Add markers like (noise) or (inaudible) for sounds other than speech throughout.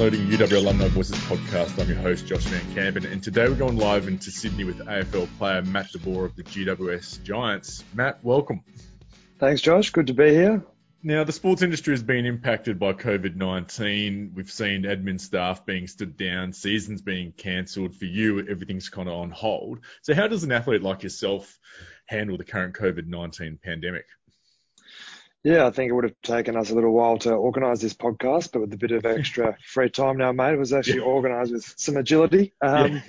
downloading UW Alumni Voices podcast. I'm your host, Josh Van Campen, and today we're going live into Sydney with AFL player Matt De Boer of the GWS Giants. Matt, welcome. Thanks, Josh. Good to be here. Now, the sports industry has been impacted by COVID 19. We've seen admin staff being stood down, seasons being cancelled. For you, everything's kind of on hold. So, how does an athlete like yourself handle the current COVID 19 pandemic? Yeah, I think it would have taken us a little while to organise this podcast, but with a bit of (laughs) extra free time now, mate, it was actually yeah. organised with some agility. Um, yeah.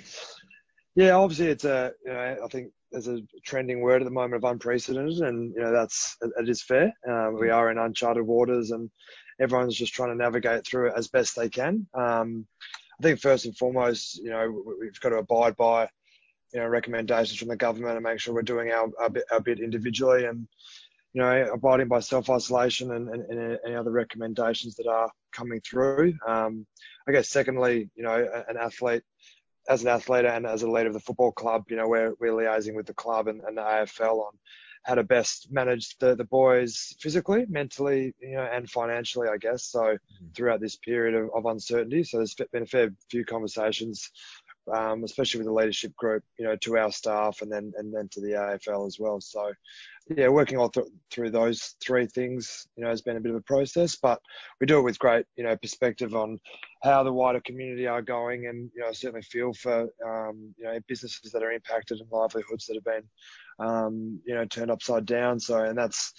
yeah. obviously, it's a, you know, I think there's a trending word at the moment of unprecedented, and you know that's it is fair. Uh, we are in uncharted waters, and everyone's just trying to navigate through it as best they can. Um, I think first and foremost, you know, we've got to abide by you know recommendations from the government and make sure we're doing our, our bit, our bit individually and you know, abiding by self isolation and, and, and, any other recommendations that are coming through. Um, I guess secondly, you know, an athlete, as an athlete and as a leader of the football club, you know, we're, we're liaising with the club and, and the AFL on how to best manage the, the boys physically, mentally, you know, and financially, I guess. So mm-hmm. throughout this period of, of uncertainty, so there's been a fair few conversations um, especially with the leadership group, you know, to our staff and then and then to the AFL as well. So, yeah, working all th- through those three things, you know, has been a bit of a process, but we do it with great, you know, perspective on how the wider community are going, and you know, I certainly feel for um, you know businesses that are impacted and livelihoods that have been, um, you know, turned upside down. So, and that's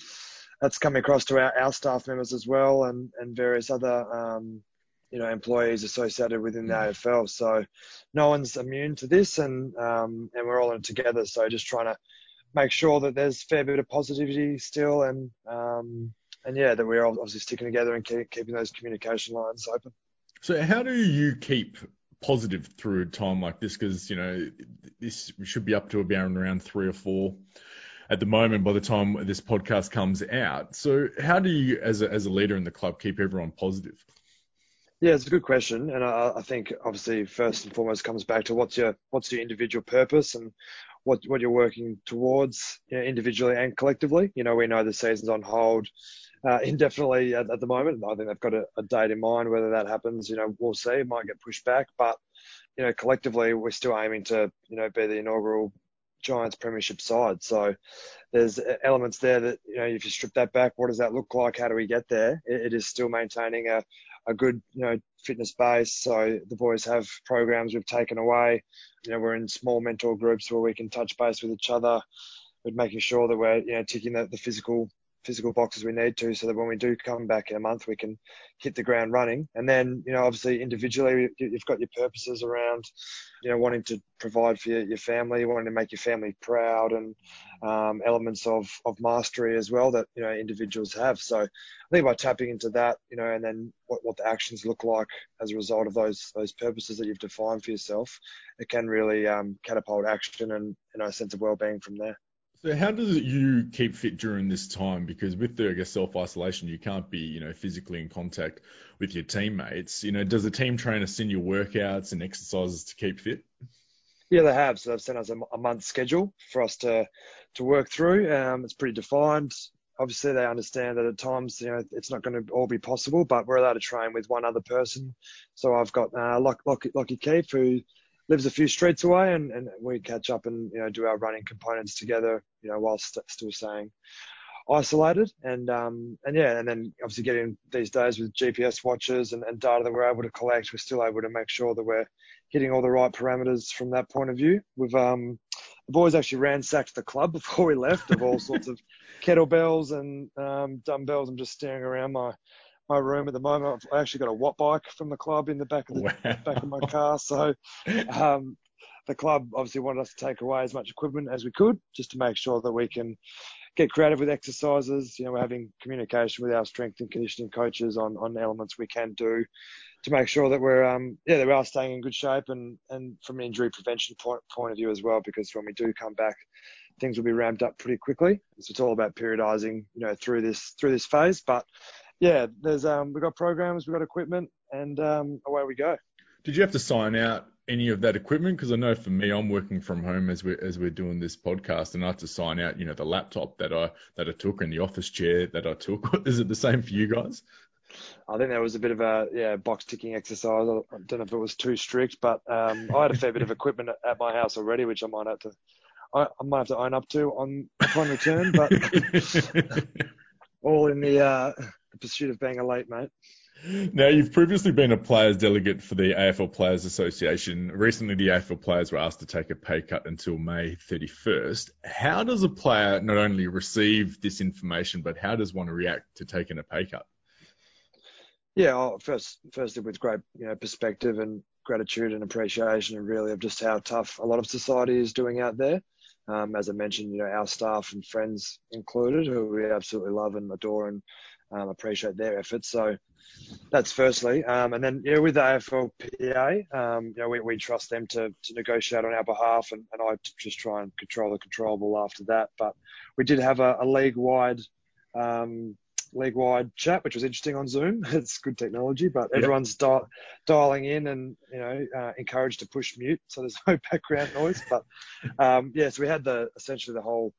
that's coming across to our, our staff members as well, and and various other um, you know employees associated within the mm. AFL. So no one's immune to this, and um, and we're all in it together. So just trying to make sure that there's a fair bit of positivity still, and um, and yeah, that we're obviously sticking together and keep, keeping those communication lines open. So how do you keep positive through a time like this? Because you know this should be up to about around three or four at the moment by the time this podcast comes out. So how do you, as a, as a leader in the club, keep everyone positive? Yeah, it's a good question, and I, I, think obviously first and foremost comes back to what's your what's your individual purpose and what what you're working towards you know, individually and collectively. You know, we know the season's on hold uh, (laughs) indefinitely at, at, the moment. I think they've got a, a, date in mind. Whether that happens, you know, we'll see. It might get pushed back, but you know, collectively we're still aiming to you know be the inaugural Giants premiership side. So there's uh, elements there that, you know, if you strip that back, what does that look like? How do we get there? it, it is still maintaining a, a good, you know, fitness base. So the boys have programs we've taken away. You know, we're in small mentor groups where we can touch base with each other. but making sure that we're, you know, ticking the, the physical physical boxes we need to so that when we do come back in a month we can hit the ground running. And then you know obviously individually you've got your purposes around you know wanting to provide for your, your family wanting to make your family proud and um, elements of of mastery as well that you know individuals have. So i think by tapping into that you know and then what, what the actions look like as a result of those those purposes that you've defined for yourself it can really um, catapult action and you know a sense of well-being from there so how does you keep fit during this time? Because with the I guess self isolation, you can't be you know physically in contact with your teammates. You know, does the team trainer send you workouts and exercises to keep fit? Yeah, they have. So they've sent us a, a month schedule for us to to work through. Um, it's pretty defined. Obviously, they understand that at times, you know, it's not going to all be possible, but we're allowed to train with one other person. So I've got uh, Lockie, Lachie Keeffe, who lives a few streets away, and, and we catch up and you know do our running components together. You know, whilst still staying isolated, and um, and yeah, and then obviously getting these days with GPS watches and, and data that we're able to collect, we're still able to make sure that we're hitting all the right parameters from that point of view. We've um, the boys actually ransacked the club (laughs) before we left of all sorts of kettlebells and um, dumbbells. I'm just staring around my my room at the moment. I've actually got a Wattbike from the club in the back of the wow. back of my car. So (laughs) um, the club obviously wanted us to take away as much equipment as we could, just to make sure that we can get creative with exercises. You know, we're having communication with our strength and conditioning coaches on on elements we can do to make sure that we're um yeah that we are staying in good shape and and from an injury prevention point point of view as well because when we do come back things will be ramped up pretty quickly so it's all about periodizing you know through this through this phase but yeah, there's um, we've got programs, we've got equipment, and um, away we go. Did you have to sign out any of that equipment? Because I know for me, I'm working from home as we're as we're doing this podcast, and I have to sign out, you know, the laptop that I that I took and the office chair that I took. (laughs) Is it the same for you guys? I think there was a bit of a yeah box ticking exercise. I don't know if it was too strict, but um, I had a fair bit of equipment (laughs) at my house already, which I might have to I, I might have to own up to on upon return. But (laughs) all in the uh, the pursuit of being a late mate. Now, you've previously been a players delegate for the AFL Players Association. Recently, the AFL players were asked to take a pay cut until May 31st. How does a player not only receive this information, but how does one react to taking a pay cut? Yeah, well, first, firstly, with great you know perspective and gratitude and appreciation, and really of just how tough a lot of society is doing out there. Um, as I mentioned, you know, our staff and friends included, who we absolutely love and adore and um, appreciate their efforts. So that's firstly. Um, and then, yeah, with the AFLPA, um, you know, we, we trust them to, to negotiate on our behalf and, and I just try and control the controllable after that. But we did have a, a league wide, um, league wide chat, which was interesting on Zoom. (laughs) It's good technology, but yep. everyone's di- dialing in and, you know, uh, encouraged to push mute. So there's (laughs) no background noise, but, um, yeah, so we had the, essentially the whole,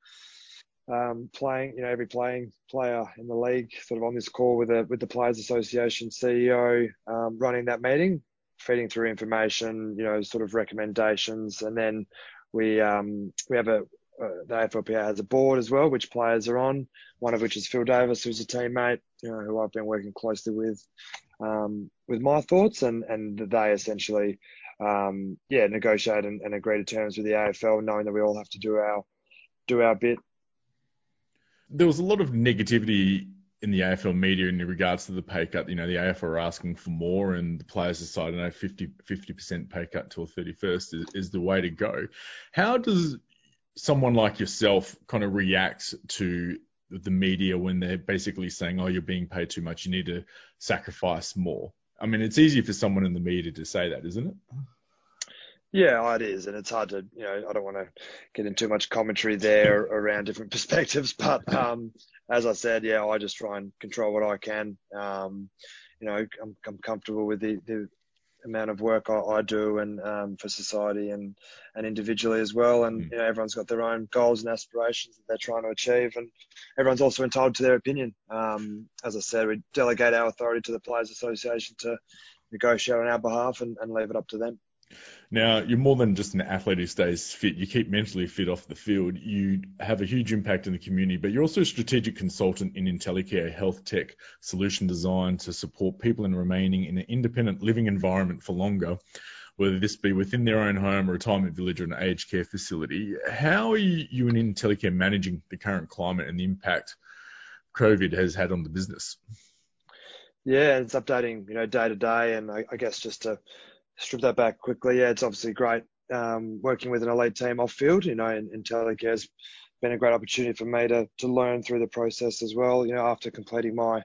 um, playing, you know, every playing player in the league sort of on this call with the with the Players Association CEO um, running that meeting, feeding through information, you know, sort of recommendations, and then we um, we have a uh, the AFLPA has a board as well, which players are on. One of which is Phil Davis, who's a teammate, you know, who I've been working closely with, um, with my thoughts, and and they essentially, um, yeah, negotiate and, and agree to terms with the AFL, knowing that we all have to do our do our bit there was a lot of negativity in the AFL media in regards to the pay cut. You know, the AFL are asking for more, and the players decided, no, 50 percent pay cut till 31st is, is the way to go. How does someone like yourself kind of react to the media when they're basically saying, "Oh, you're being paid too much. You need to sacrifice more." I mean, it's easy for someone in the media to say that, isn't it? Yeah, it is, and it's hard to, you know, I don't want to get into too much commentary there around different (laughs) perspectives, but um, as I said, yeah, I just try and control what I can. Um, you know, I'm, I'm comfortable with the, the amount of work I, I do and um, for society and, and individually as well. And, mm. you know, everyone's got their own goals and aspirations that they're trying to achieve. And everyone's also entitled to their opinion. Um, as I said, we delegate our authority to the Players Association to negotiate on our behalf and, and leave it up to them. Now, you're more than just an athlete who stays fit. You keep mentally fit off the field. You have a huge impact in the community, but you're also a strategic consultant in Intelicare health tech solution design to support people in remaining in an independent living environment for longer, whether this be within their own home, retirement village, or an aged care facility. How are you and Intelicare managing the current climate and the impact COVID has had on the business? Yeah, it's updating, you know, day to day, and I, I guess just to strip that back quickly, yeah, it's obviously great um, working with an elite team off field. You know, and, and Intelicare has been a great opportunity for me to to learn through the process as well. You know, after completing my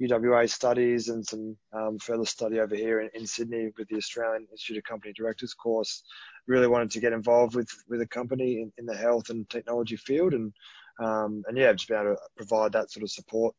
UWA studies and some um, further study over here in, in, Sydney with the Australian Institute of Company Directors course, really wanted to get involved with with a company in, in the health and technology field and um, and yeah, just be able to provide that sort of support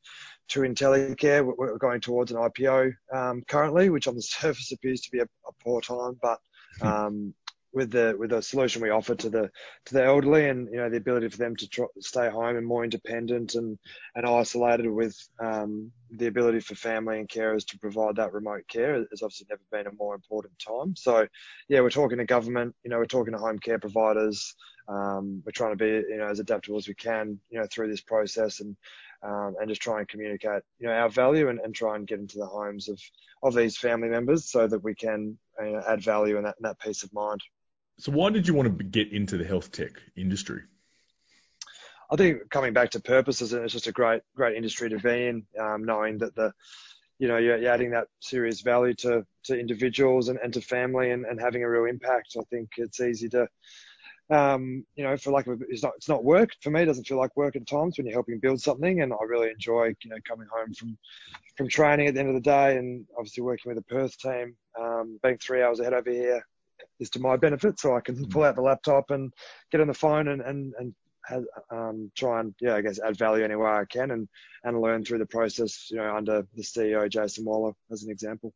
to Intelicare. We're going towards an IPO um, currently, which on the (laughs) surface appears to be a, a poor time, but hmm. um, with the with the solution we offer to the to the elderly and you know the ability for them to tr- stay home and more independent and and isolated with um, the ability for family and carers to provide that remote care has obviously never been a more important time. So yeah, we're talking to government, you know, we're talking to home care providers. Um, we're trying to be you know as adaptable as we can, you know, through this process and um, and just try and communicate, you know, our value and, and try and get into the homes of, of these family members so that we can you know, add value and that, and that peace of mind. So why did you want to get into the health tech industry? I think coming back to purposes, it's just a great, great industry to be in, um, knowing that the, you know, you're, you're, adding that serious value to, to individuals and, and to family and, and having a real impact. I think it's easy to, um, you know, for like it's not it's not work for me. It doesn't feel like work at times when you're helping build something, and I really enjoy you know coming home from from training at the end of the day, and obviously working with the Perth team, um, being three hours ahead over here is to my benefit, so I can pull out the laptop and get on the phone and and and um, try and yeah, I guess add value any way I can and and learn through the process. You know, under the CEO Jason Waller as an example.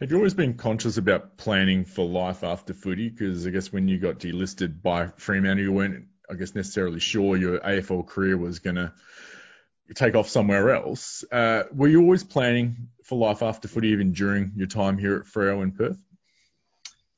Have you always been conscious about planning for life after footy? Because I guess when you got delisted by Fremantle, you weren't, I guess, necessarily sure your AFL career was going to take off somewhere else. Uh, were you always planning for life after footy, even during your time here at Freo in Perth?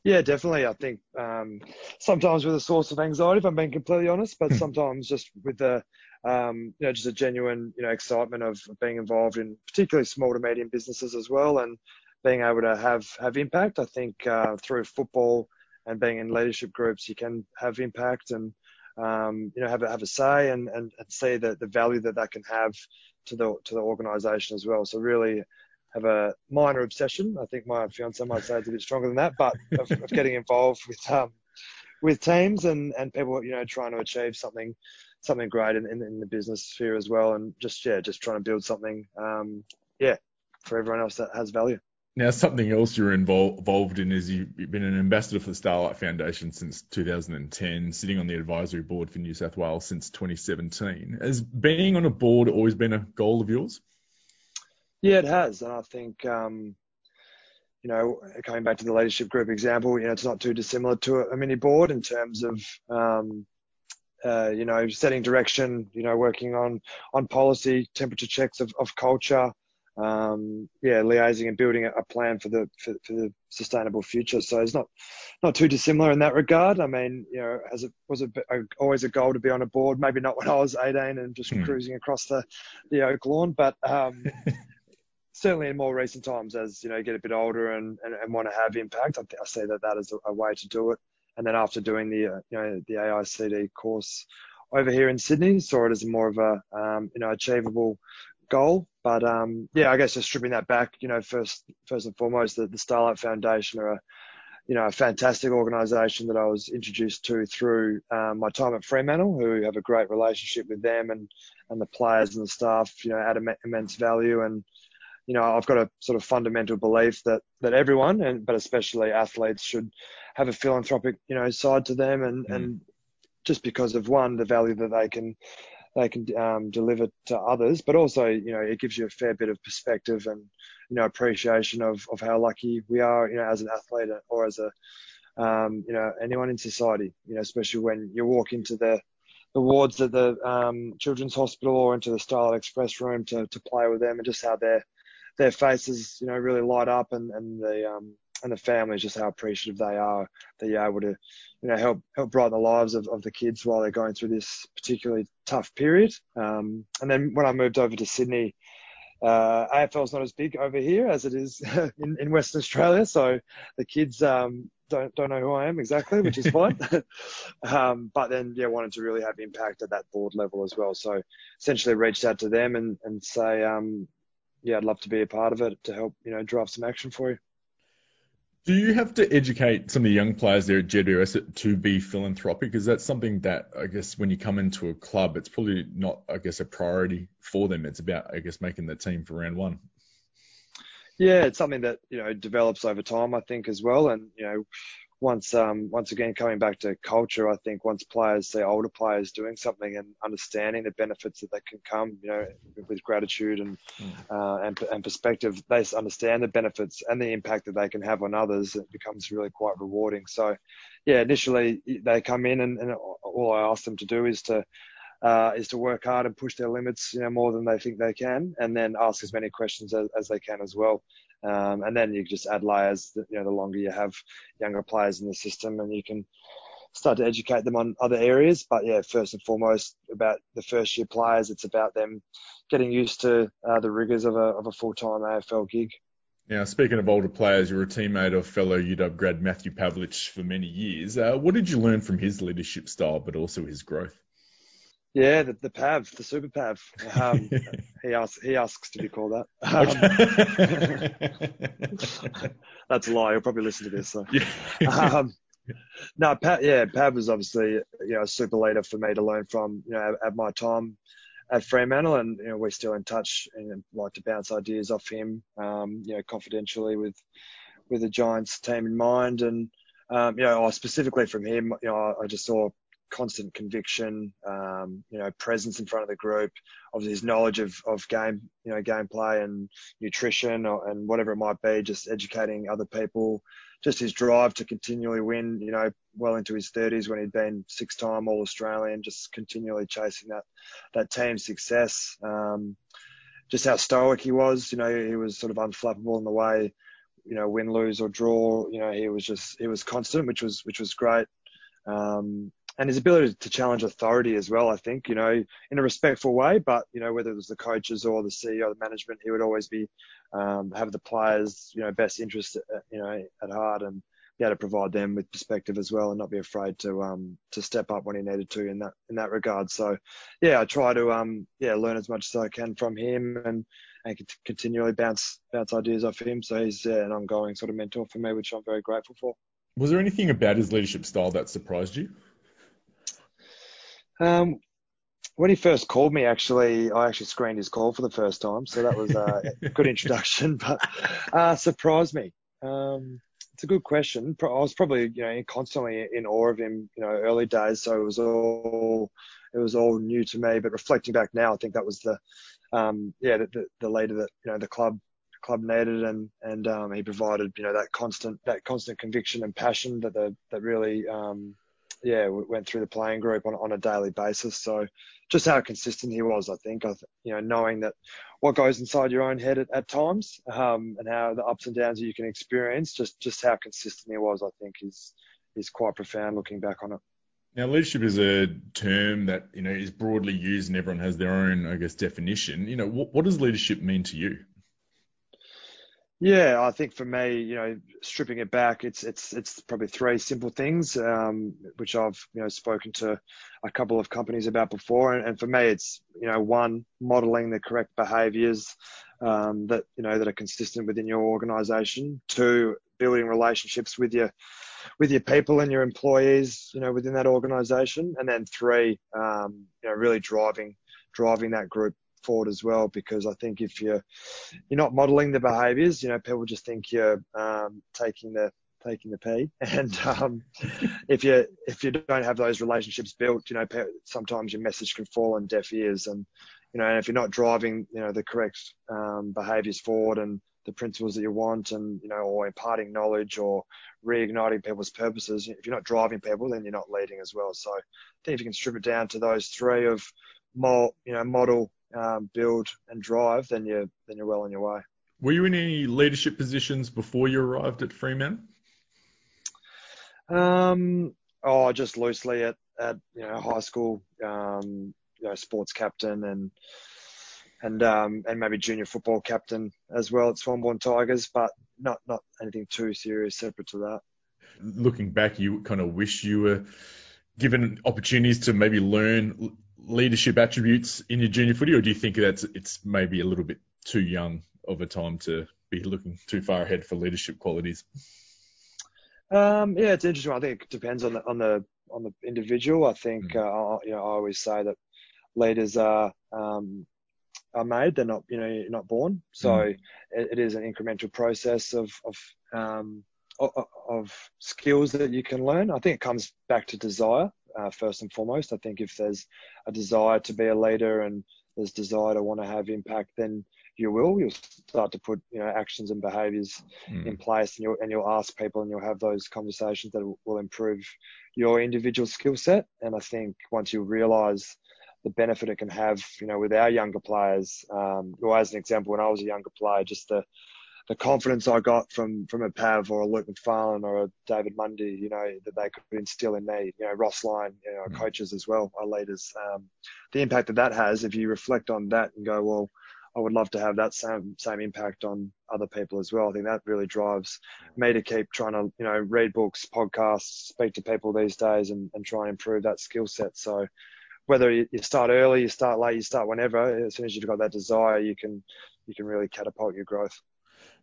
Yeah, definitely. I think um, sometimes with a source of anxiety, if I'm being completely honest, but hmm. sometimes just with the um, you know just a genuine you know excitement of being involved in particularly small to medium businesses as well, and being able to have have impact. I think uh, through football and being in leadership groups, you can have impact and um, you know have a, have a say and, and, and see the, the value that that can have to the to the organisation as well. So really have a minor obsession. I think my fiance might say it's a bit stronger than that, but of, of getting involved with um, with teams and, and people, you know, trying to achieve something something great in, in, in the business sphere as well, and just yeah, just trying to build something, um, yeah, for everyone else that has value. Now, something else you're involved involved in is you've been an ambassador for the Starlight Foundation since 2010, sitting on the advisory board for New South Wales since 2017. Has being on a board always been a goal of yours? Yeah, it has, and I think um, you know, coming back to the leadership group example, you know, it's not too dissimilar to a mini board in terms of um, uh, you know, setting direction, you know, working on on policy, temperature checks of, of culture, um, yeah, liaising and building a, plan for the for, for, the sustainable future. So it's not not too dissimilar in that regard. I mean, you know, as it was a, a, always a goal to be on a board. Maybe not when I was 18 and just hmm. cruising across the the oak lawn, but um, (laughs) certainly in more recent times, as you know, get a bit older and, and, and want to have impact, I, I see that that is a, a, way to do it. And then after doing the uh, you know the AICD course over here in Sydney, saw it as more of a um, you know achievable goal. But um, yeah, I guess just stripping that back, you know, first first and foremost, the, the Starlight Foundation are a you know a fantastic organisation that I was introduced to through um, my time at Fremantle, who have a great relationship with them and and the players and the staff, you know, add immense value and you know, I've got a sort of fundamental belief that that everyone, and but especially athletes, should have a philanthropic, you know, side to them, and mm. and just because of one, the value that they can they can um, deliver to others, but also, you know, it gives you a fair bit of perspective and you know appreciation of of how lucky we are, you know, as an athlete or as a um, you know anyone in society, you know, especially when you walk into the the wards at the um, Children's Hospital or into the Starlight Express room to, to play with them and just how they're their faces, you know, really light up and, and the, um, and the families just how appreciative they are that you're able to, you know, help, help brighten the lives of, of the kids while they're going through this particularly tough period. Um, and then when I moved over to Sydney, uh, AFL is not as big over here as it is (laughs) in, in Western Australia. So the kids, um, don't, don't know who I am exactly, which is fine. (laughs) um, but then, yeah, wanted to really have impact at that board level as well. So essentially reached out to them and, and say, um, yeah, I'd love to be a part of it to help, you know, drive some action for you. Do you have to educate some of the young players there at GWS to be philanthropic? Is that something that I guess when you come into a club, it's probably not, I guess, a priority for them. It's about, I guess, making the team for round one. Yeah, it's something that you know develops over time, I think, as well. And you know, once um, once again coming back to culture, I think once players see older players doing something and understanding the benefits that they can come, you know, with gratitude and mm. uh, and, and perspective, they understand the benefits and the impact that they can have on others. It becomes really quite rewarding. So, yeah, initially they come in and, and all I ask them to do is to uh, is to work hard and push their limits, you know, more than they think they can, and then ask as many questions as, as they can as well. Um, and then you just add layers. You know, the longer you have younger players in the system, and you can start to educate them on other areas. But yeah, first and foremost, about the first year players, it's about them getting used to uh, the rigors of a of a full time AFL gig. Now, speaking of older players, you were a teammate of fellow UW grad Matthew Pavlich for many years. Uh, what did you learn from his leadership style, but also his growth? Yeah, the, the Pav, the Super Pav. Um, (laughs) he asks he asks to be called that. (laughs) Um, (laughs) that's a lie. He'll probably listen to this. So. Yeah. um, no, Pav, yeah, Pav was obviously you know a super leader for me to learn from. You know, at, at my time at Fremantle, and you know we're still in touch and like to bounce ideas off him. Um, you know, confidentially with with the Giants team in mind, and um, you know, specifically from him, you know, I just saw constant conviction, um, you know, presence in front of the group, obviously his knowledge of, of game, you know, gameplay and nutrition or, and whatever it might be, just educating other people, just his drive to continually win, you know, well into his 30s when he'd been six-time All Australian, just continually chasing that that team success. Um, just how stoic he was, you know, he was sort of unflappable in the way, you know, win, lose or draw. You know, he was just he was constant, which was which was great. Um, and his ability to challenge authority as well, I think, you know, in a respectful way, but, you know, whether it was the coaches or the CEO, the management, he would always be, um, have the players, you know, best interest, uh, you know, at heart and be able to provide them with perspective as well and not be afraid to, um, to step up when he needed to in that, in that regard. So, yeah, I try to, um, yeah, learn as much as I can from him and, and continually bounce, bounce ideas off him. So he's uh, an ongoing sort of mentor for me, which I'm very grateful for. Was there anything about his leadership style that surprised you? Um, when he first called me, actually, I actually screened his call for the first time, so that was uh, a good introduction. (laughs) But uh, surprised me. Um, it's a good question. I was probably, you know, constantly in awe of him, you know, early days. So it was all, it was all new to me. But reflecting back now, I think that was the, um, yeah, the, the, the leader that you know the club club needed, and and um, he provided, you know, that constant that constant conviction and passion that the that really um, yeah, we went through the playing group on, on a daily basis. So just how consistent he was, I think, I, you know, knowing that what goes inside your own head at, at times, um, and how the ups and downs that you can experience, just, just how consistent he was, I think is, is quite profound looking back on it. Now, leadership is a term that, you know, is broadly used and everyone has their own, I guess, definition. You know, what, what does leadership mean to you? Yeah, I think for me, you know, stripping it back, it's it's it's probably three simple things, um, which I've you know spoken to a couple of companies about before, and, and for me, it's you know one modelling the correct behaviours um, that you know that are consistent within your organisation. Two, building relationships with your with your people and your employees, you know, within that organisation, and then three, um, you know, really driving driving that group forward as well because I think if you're you're not modelling the behaviours, you know, people just think you're um, taking the taking the pee, (laughs) and um, if you if you don't have those relationships built, you know, sometimes your message can fall on deaf ears, and you know, and if you're not driving, you know, the correct um, behaviours forward and the principles that you want, and you know, or imparting knowledge or reigniting people's purposes, if you're not driving people, then you're not leading as well. So I think if you can strip it down to those three of more, you know, model, um, build and drive, then you're then you're well on your way. Were you in any leadership positions before you arrived at Fremantle? Um, oh, just loosely at, at you know high school, um, you know, sports captain and and um, and maybe junior football captain as well at Swanbourne Tigers, but not not anything too serious separate to that. Looking back, you kind of wish you were given opportunities to maybe learn leadership attributes in your junior footy, or do you think that's it's maybe a little bit too young of a time to be looking too far ahead for leadership qualities? Um, yeah, it's interesting. I think it depends on the on the on the individual. I think mm. uh, you know I always say that leaders are um, are made; they're not you know you're not born. So mm. it, it is an incremental process of of um, of skills that you can learn. I think it comes back to desire uh, first and foremost. I think if there's a desire to be a leader and there's desire to want to have impact, then you will. You'll start to put you know actions and behaviours mm. in place, and you'll and you'll ask people, and you'll have those conversations that will improve your individual skill set. And I think once you realise the benefit it can have, you know, with our younger players. Um, well, as an example, when I was a younger player, just the the confidence I got from from a Pav or a Luke McPharlin or a David Mundy, you know, that they could instill in me. You know, Ross Lyon, you know, mm. coaches as well, our leaders. Um, the impact that that has, if you reflect on that and go, well, I would love to have that same same impact on other people as well. I think that really drives me to keep trying to, you know, read books, podcasts, speak to people these days, and, and try and improve that skill set. So whether you start early, you start late, you start whenever, as soon as you've got that desire, you can you can really catapult your growth.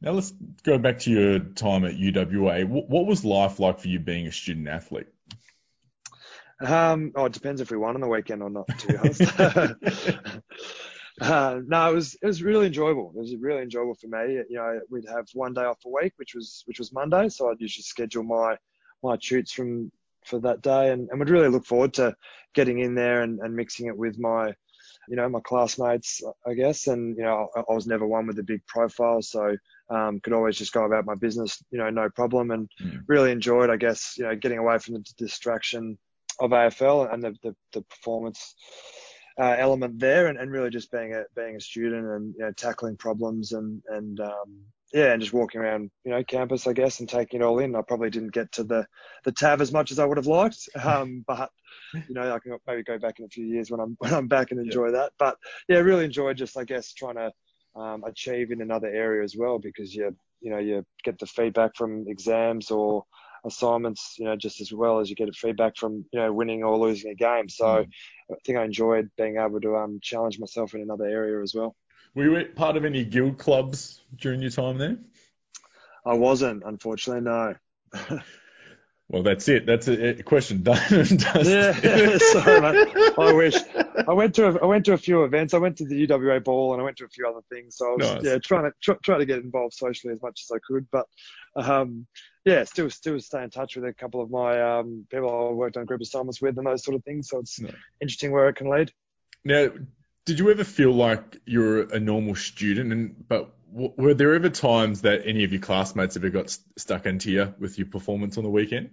Now let's go back to your time at UWA. What was life like for you being a student athlete? Um, oh, it depends if we won on the weekend or not. To be honest, (laughs) uh, no, it was it was really enjoyable. It was really enjoyable for me. You know, we'd have one day off a week, which was which was Monday, so I'd usually schedule my my shoots from for that day, and, and would really look forward to getting in there and, and mixing it with my you know, my classmates, I guess. And, you know, I, I was never one with a big profile. So, um, could always just go about my business, you know, no problem. And mm. really enjoyed, I guess, you know, getting away from the distraction of AFL and the, the, the performance uh, element there and, and really just being a, being a student and, you know, tackling problems and, and, um, yeah, and just walking around, you know, campus, I guess, and taking it all in. I probably didn't get to the, the TAV as much as I would have liked. (laughs) Um, but, you know, I can maybe go back in a few years when I'm, (laughs) when I'm back and enjoy yeah. that. But yeah, really enjoyed just, I guess, trying to, um, achieve in another area as well because you, you know, you get the feedback from exams or assignments, you know, just as well as you get a feedback from, you know, winning or losing a game. So mm. I think I enjoyed being able to, um, challenge myself in another area as well. Were you part of any guild clubs during your time there? I wasn't, unfortunately, no. (laughs) well, that's it. That's a, question (laughs) done. yeah, (laughs) sorry, mate. I wish. I went to a, I went to a few events. I went to the UWA ball and I went to a few other things. So I was nice. yeah trying to try, try to get involved socially as much as I could. But um, yeah, still still stay in touch with a couple of my um, people I worked on group assignments with and those sort of things. So it's no. interesting where it can lead. Now, did you ever feel like you're a normal student? And but w- were there ever times that any of your classmates ever got st- stuck into you with your performance on the weekend?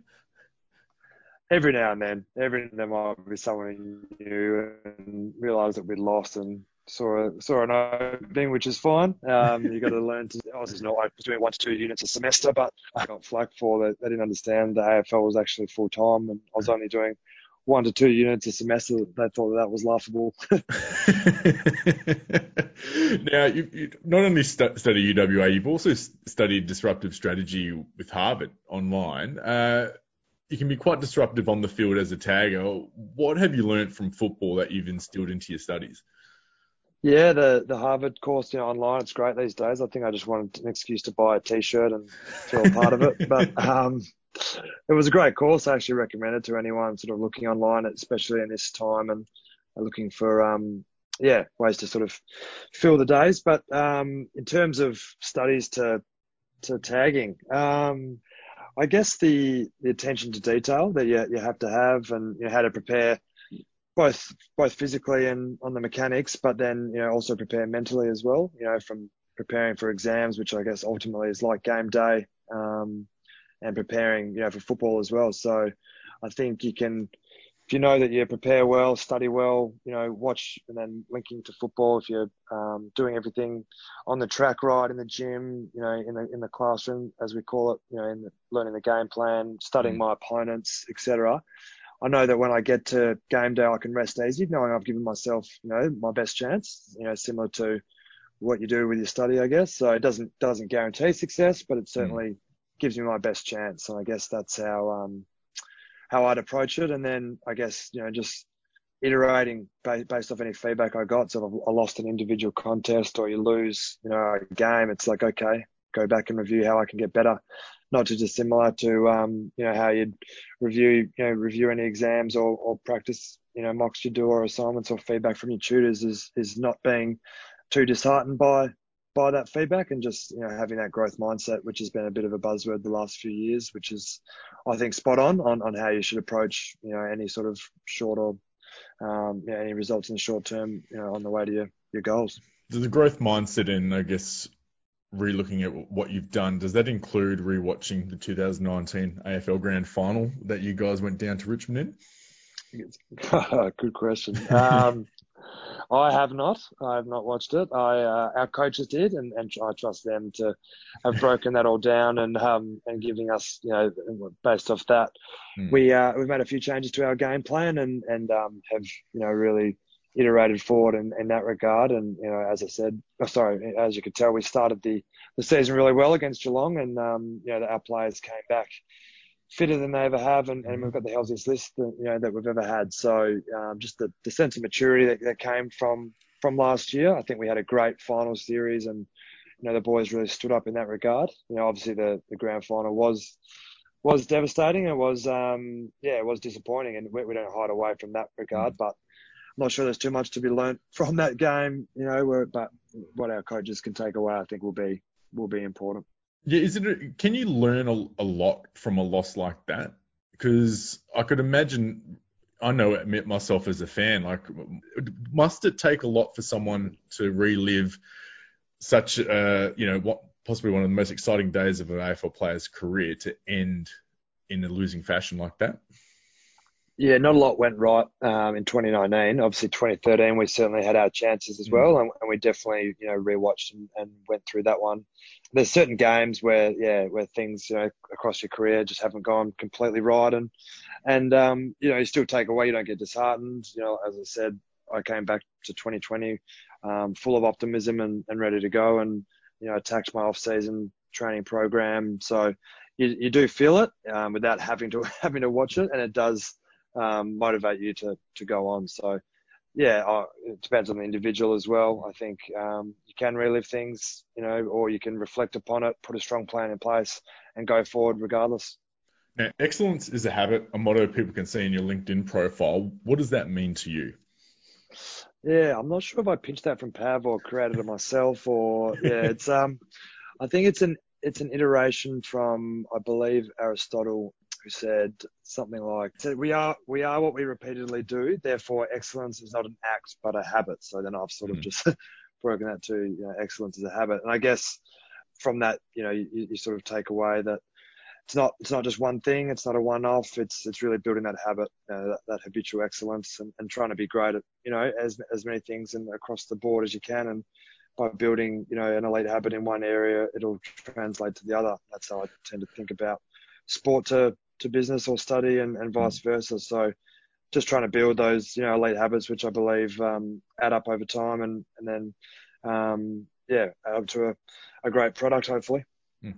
Every now and then, every now and then might be someone new and realise that we'd lost and saw a, saw an opening, which is fine. Um, you got to (laughs) learn to. I was not. I was doing one to two units a semester, but I got flack for that. They didn't understand the AFL was actually full time, and I was only doing one to two units a semester, they thought that was laughable. (laughs) now, you, you not only stu- study UWA, you've also studied disruptive strategy with Harvard online. Uh, you can be quite disruptive on the field as a tagger. What have you learned from football that you've instilled into your studies? Yeah, the the Harvard course, you know, online, it's great these days. I think I just wanted an excuse to buy a T-shirt and feel a part of it. (laughs) But um, it was a great course. I actually recommend it to anyone sort of looking online, especially in this time and looking for, um, yeah, ways to sort of fill the days. But um, in terms of studies to to tagging, um, I guess the the attention to detail that you you have to have, and you know, how to prepare both both physically and on the mechanics, but then you know also prepare mentally as well. You know, from preparing for exams, which I guess ultimately is like game day. Um, and preparing, you know, for football as well. So I think you can, if you know that you prepare well, study well, you know, watch and then linking to football. If you're um, doing everything on the track right in the gym, you know, in the in the classroom as we call it, you know, in the, learning the game plan, studying mm. my opponents, etc. I know that when I get to game day, I can rest easy, knowing I've given myself, you know, my best chance. You know, similar to what you do with your study, I guess. So it doesn't doesn't guarantee success, but it mm. certainly gives me my best chance. And I guess that's how um, how I'd approach it. And then I guess you know just iterating based off any feedback I got. So if I lost an individual contest or you lose, you know, a game, it's like okay, go back and review how I can get better. Not too dissimilar to um, you know how you'd review you know review any exams or, or practice you know mocks you do or assignments or feedback from your tutors is is not being too disheartened by by that feedback and just you know having that growth mindset, which has been a bit of a buzzword the last few years, which is I think spot on on, on how you should approach you know any sort of short or um, you know, any results in the short term you know on the way to your, your goals. Does the growth mindset and I guess re-looking at what you've done, does that include re-watching the 2019 AFL Grand Final that you guys went down to Richmond in? (laughs) Good question. Um, I have not. I have not watched it. I uh, our coaches did, and, and I trust them to have broken that all down and um and giving us you know based off that mm. we uh we've made a few changes to our game plan and and um have you know really iterated forward in, in that regard. And you know as I said, oh, sorry, as you could tell, we started the the season really well against Geelong, and um you know our players came back fitter than they ever have, and, and we've got the healthiest list that, you know that we've ever had. So um, just the, the sense of maturity that, that came from from last year. I think we had a great final series, and you know the boys really stood up in that regard. You know, obviously the the grand final was was devastating. It was um yeah, it was disappointing, and we, we don't hide away from that regard, mm. but. I'm not sure there's too much to be learnt from that game, you know. Where, but what our coaches can take away, I think, will be will be important. Yeah, is it? Can you learn a, a lot from a loss like that? Because I could imagine I know it myself as a fan. Like, must it take a lot for someone to relive such, uh, you know, what possibly one of the most exciting days of an AFL player's career to end in a losing fashion like that? Yeah, not a lot went right um, in 2019. Obviously, 2013 we certainly had our chances as well, mm. and, and, we definitely you know rewatched and, and, went through that one. There's certain games where yeah where things you know across your career just haven't gone completely right, and and um, you know you still take away. You don't get disheartened. You know, as I said, I came back to 2020 um, full of optimism and, and ready to go, and you know attacked my off-season training program. So you, you do feel it um, without having to (laughs) having to watch it, and it does um, motivate you to to go on. So yeah, uh, it depends on the individual as well. I think um, you can relive things, you know, or you can reflect upon it, put a strong plan in place, and go forward regardless. Now, excellence is a habit, a motto people can see in your LinkedIn profile. What does that mean to you? Yeah, I'm not sure if I pinched that from Pav or created it myself, or yeah, it's um, I think it's an it's an iteration from I believe Aristotle who said something like, said, "We are we are what we repeatedly do. Therefore, excellence is not an act but a habit." So then I've sort mm. of hmm. just (laughs) broken that to you know, excellence is a habit, and I guess from that, you know, you, you sort of take away that it's not it's not just one thing. It's not a one-off. It's it's really building that habit, uh, that, that, habitual excellence, and, and trying to be great at you know as as many things and across the board as you can. And by building you know an elite habit in one area, it'll translate to the other. That's how I tend to think about sport to to business or study and, and vice versa. So just trying to build those, you know, elite habits, which I believe um, add up over time and, and then, um, yeah, add up to a, a great product, hopefully. Hmm.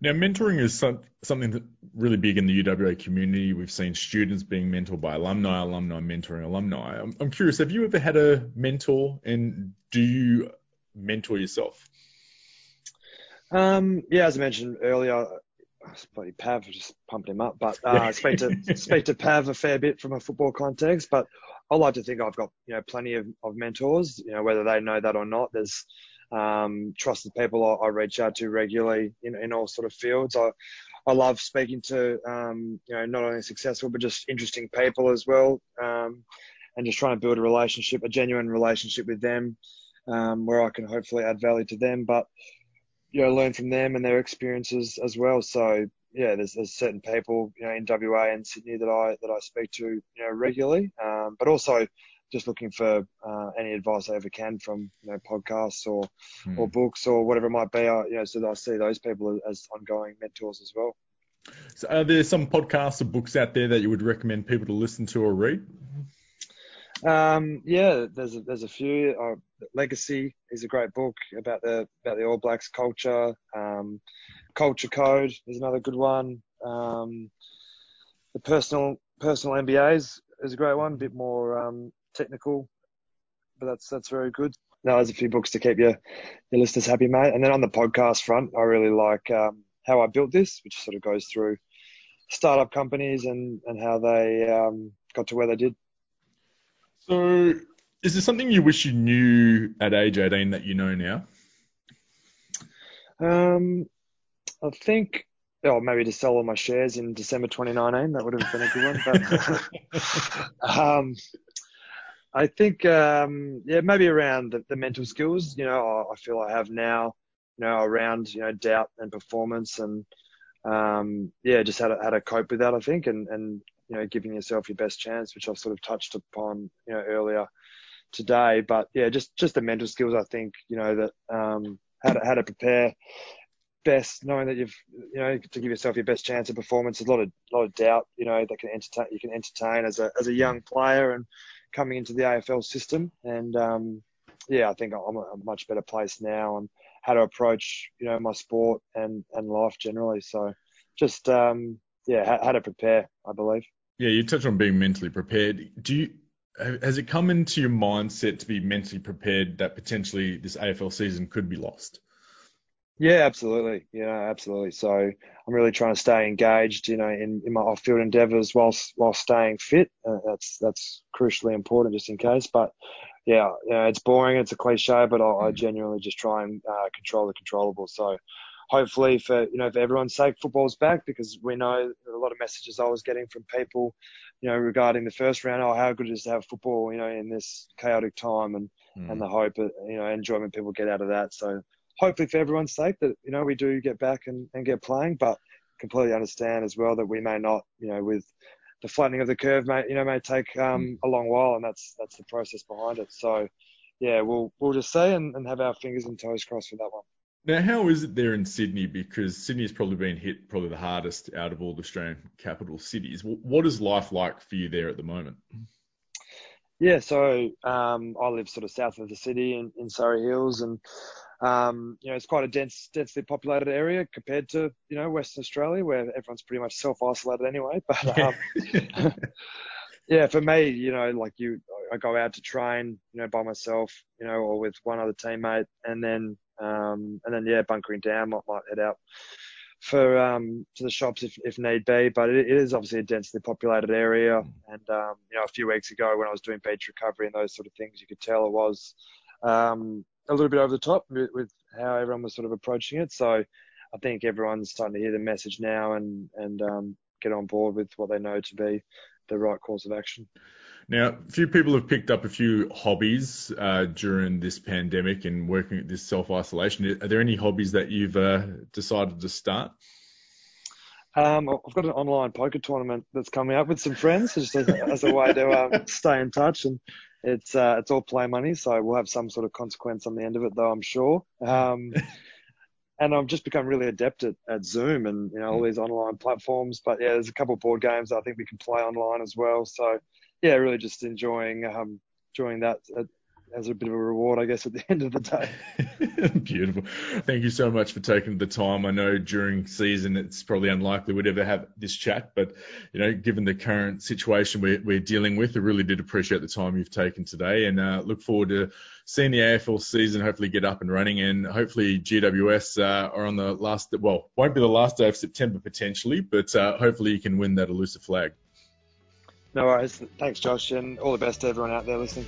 Now, mentoring is some, something that really big in the UWA community. We've seen students being mentored by alumni, alumni mentoring alumni. I'm, I'm curious, have you ever had a mentor and do you mentor yourself? Um, yeah, as I mentioned earlier, bloody Pav just pumped him up, but (laughs) uh, I speak to speak to Pav a fair bit from a football context. But I like to think I've got you know plenty of, of mentors. You know whether they know that or not. There's um, trusted people I, I, reach out to regularly in, in all sort of fields. I I love speaking to um, you know not only successful but just interesting people as well, um, and just trying to build a relationship, a genuine relationship with them, um, where I can hopefully add value to them. But you know, learn from them and their experiences as well. So yeah, there's, there's certain people, you know, in WA and Sydney that I, that I speak to, you know, regularly. Um, but also just looking for, uh, any advice I ever can from, you know, podcasts or, hmm. or books or whatever it might be, I, you know, so that I see those people as ongoing mentors as well. So are there some podcasts or books out there that you would recommend people to listen to or read? Um, yeah, there's a, there's a few. Uh, Legacy is a great book about the about the All Blacks culture. Um, culture Code is another good one. Um, the personal personal MBAs is a great one, a bit more um, technical, but that's that's very good. Now there's a few books to keep your your listeners happy, mate. And then on the podcast front, I really like um, how I built this, which sort of goes through startup companies and and how they um, got to where they did. So, is there something you wish you knew at age 18 that you know now? Um, I think, oh, maybe to sell all my shares in December 2019. That would have been a good one. But, (laughs) um, I think, um, yeah, maybe around the, the mental skills, you know, I, feel I have now, you know, around, you know, doubt and performance and, um, yeah, just how to, how to cope with that, I think, and, and you know, giving yourself your best chance, which I've sort of touched upon, you know, earlier today. But yeah, just, just the mental skills, I think, you know, that, um, how to, how to prepare best, knowing that you've, you know, to give yourself your best chance of performance. There's a lot of, lot of doubt, you know, that can entertain, you can entertain as a, as a young player and coming into the AFL system. And, um, yeah, I think I'm a much better place now and how to approach, you know, my sport and, and life generally. So just, um, yeah, how, how to prepare, I believe. Yeah, you touched on being mentally prepared. Do you has it come into your mindset to be mentally prepared that potentially this AFL season could be lost? Yeah, absolutely. Yeah, absolutely. So I'm really trying to stay engaged, you know, in, in my off-field endeavours whilst while staying fit. Uh, that's that's crucially important, just in case. But yeah, you know, it's boring. It's a cliche, but I, I mm. genuinely just try and uh, control the controllable. So hopefully for you know for everyone's sake, football's back because we know a lot of messages I was getting from people, you know, regarding the first round. Oh, how good it is to have football, you know, in this chaotic time, and mm. and the hope, you know, enjoyment people get out of that. So hopefully for everyone's sake that you know we do get back and, and get playing, but completely understand as well that we may not, you know, with the flattening of the curve may you know may take um, mm. a long while, and that's that's the process behind it. So yeah, we'll we'll just see and, and have our fingers and toes crossed for that one. Now, how is it there in Sydney? Because Sydney has probably been hit probably the hardest out of all the Australian capital cities. What is life like for you there at the moment? Yeah, so um, I live sort of south of the city in, in Surry Hills, and um, you know it's quite a dense, densely populated area compared to you know Western Australia, where everyone's pretty much self-isolated anyway. But (laughs) um, yeah, for me, you know, like you, I go out to train, you know, by myself, you know, or with one other teammate, and then um, and then yeah, bunkering down might, might head out for um, to the shops if, if need be. But it, it is obviously a densely populated area, and um, you know, a few weeks ago when I was doing beach recovery and those sort of things, you could tell it was um, a little bit over the top with, with how everyone was sort of approaching it. So I think everyone's starting to hear the message now and and um, get on board with what they know to be the right course of action. Now, a few people have picked up a few hobbies uh, during this pandemic and working at this self isolation. Are there any hobbies that you've uh, decided to start? Um, I've got an online poker tournament that's coming up with some friends, just as, as a way to um, (laughs) stay in touch. And it's uh, it's all play money, so we'll have some sort of consequence on the end of it, though I'm sure. Um, (laughs) and I've just become really adept at, at Zoom and you know all these online platforms. But yeah, there's a couple of board games I think we can play online as well. So yeah, really just enjoying um, enjoying that as a bit of a reward, I guess, at the (laughs) end of the day. (laughs) Beautiful. Thank you so much for taking the time. I know during season it's probably unlikely we'd ever have this chat, but you know, given the current situation we're, we're dealing with, I really did appreciate the time you've taken today, and uh, look forward to seeing the AFL season hopefully get up and running, and hopefully GWS uh, are on the last, well, won't be the last day of September potentially, but uh, hopefully you can win that elusive flag. No worries. Thanks, Josh, and all the best to everyone out there listening.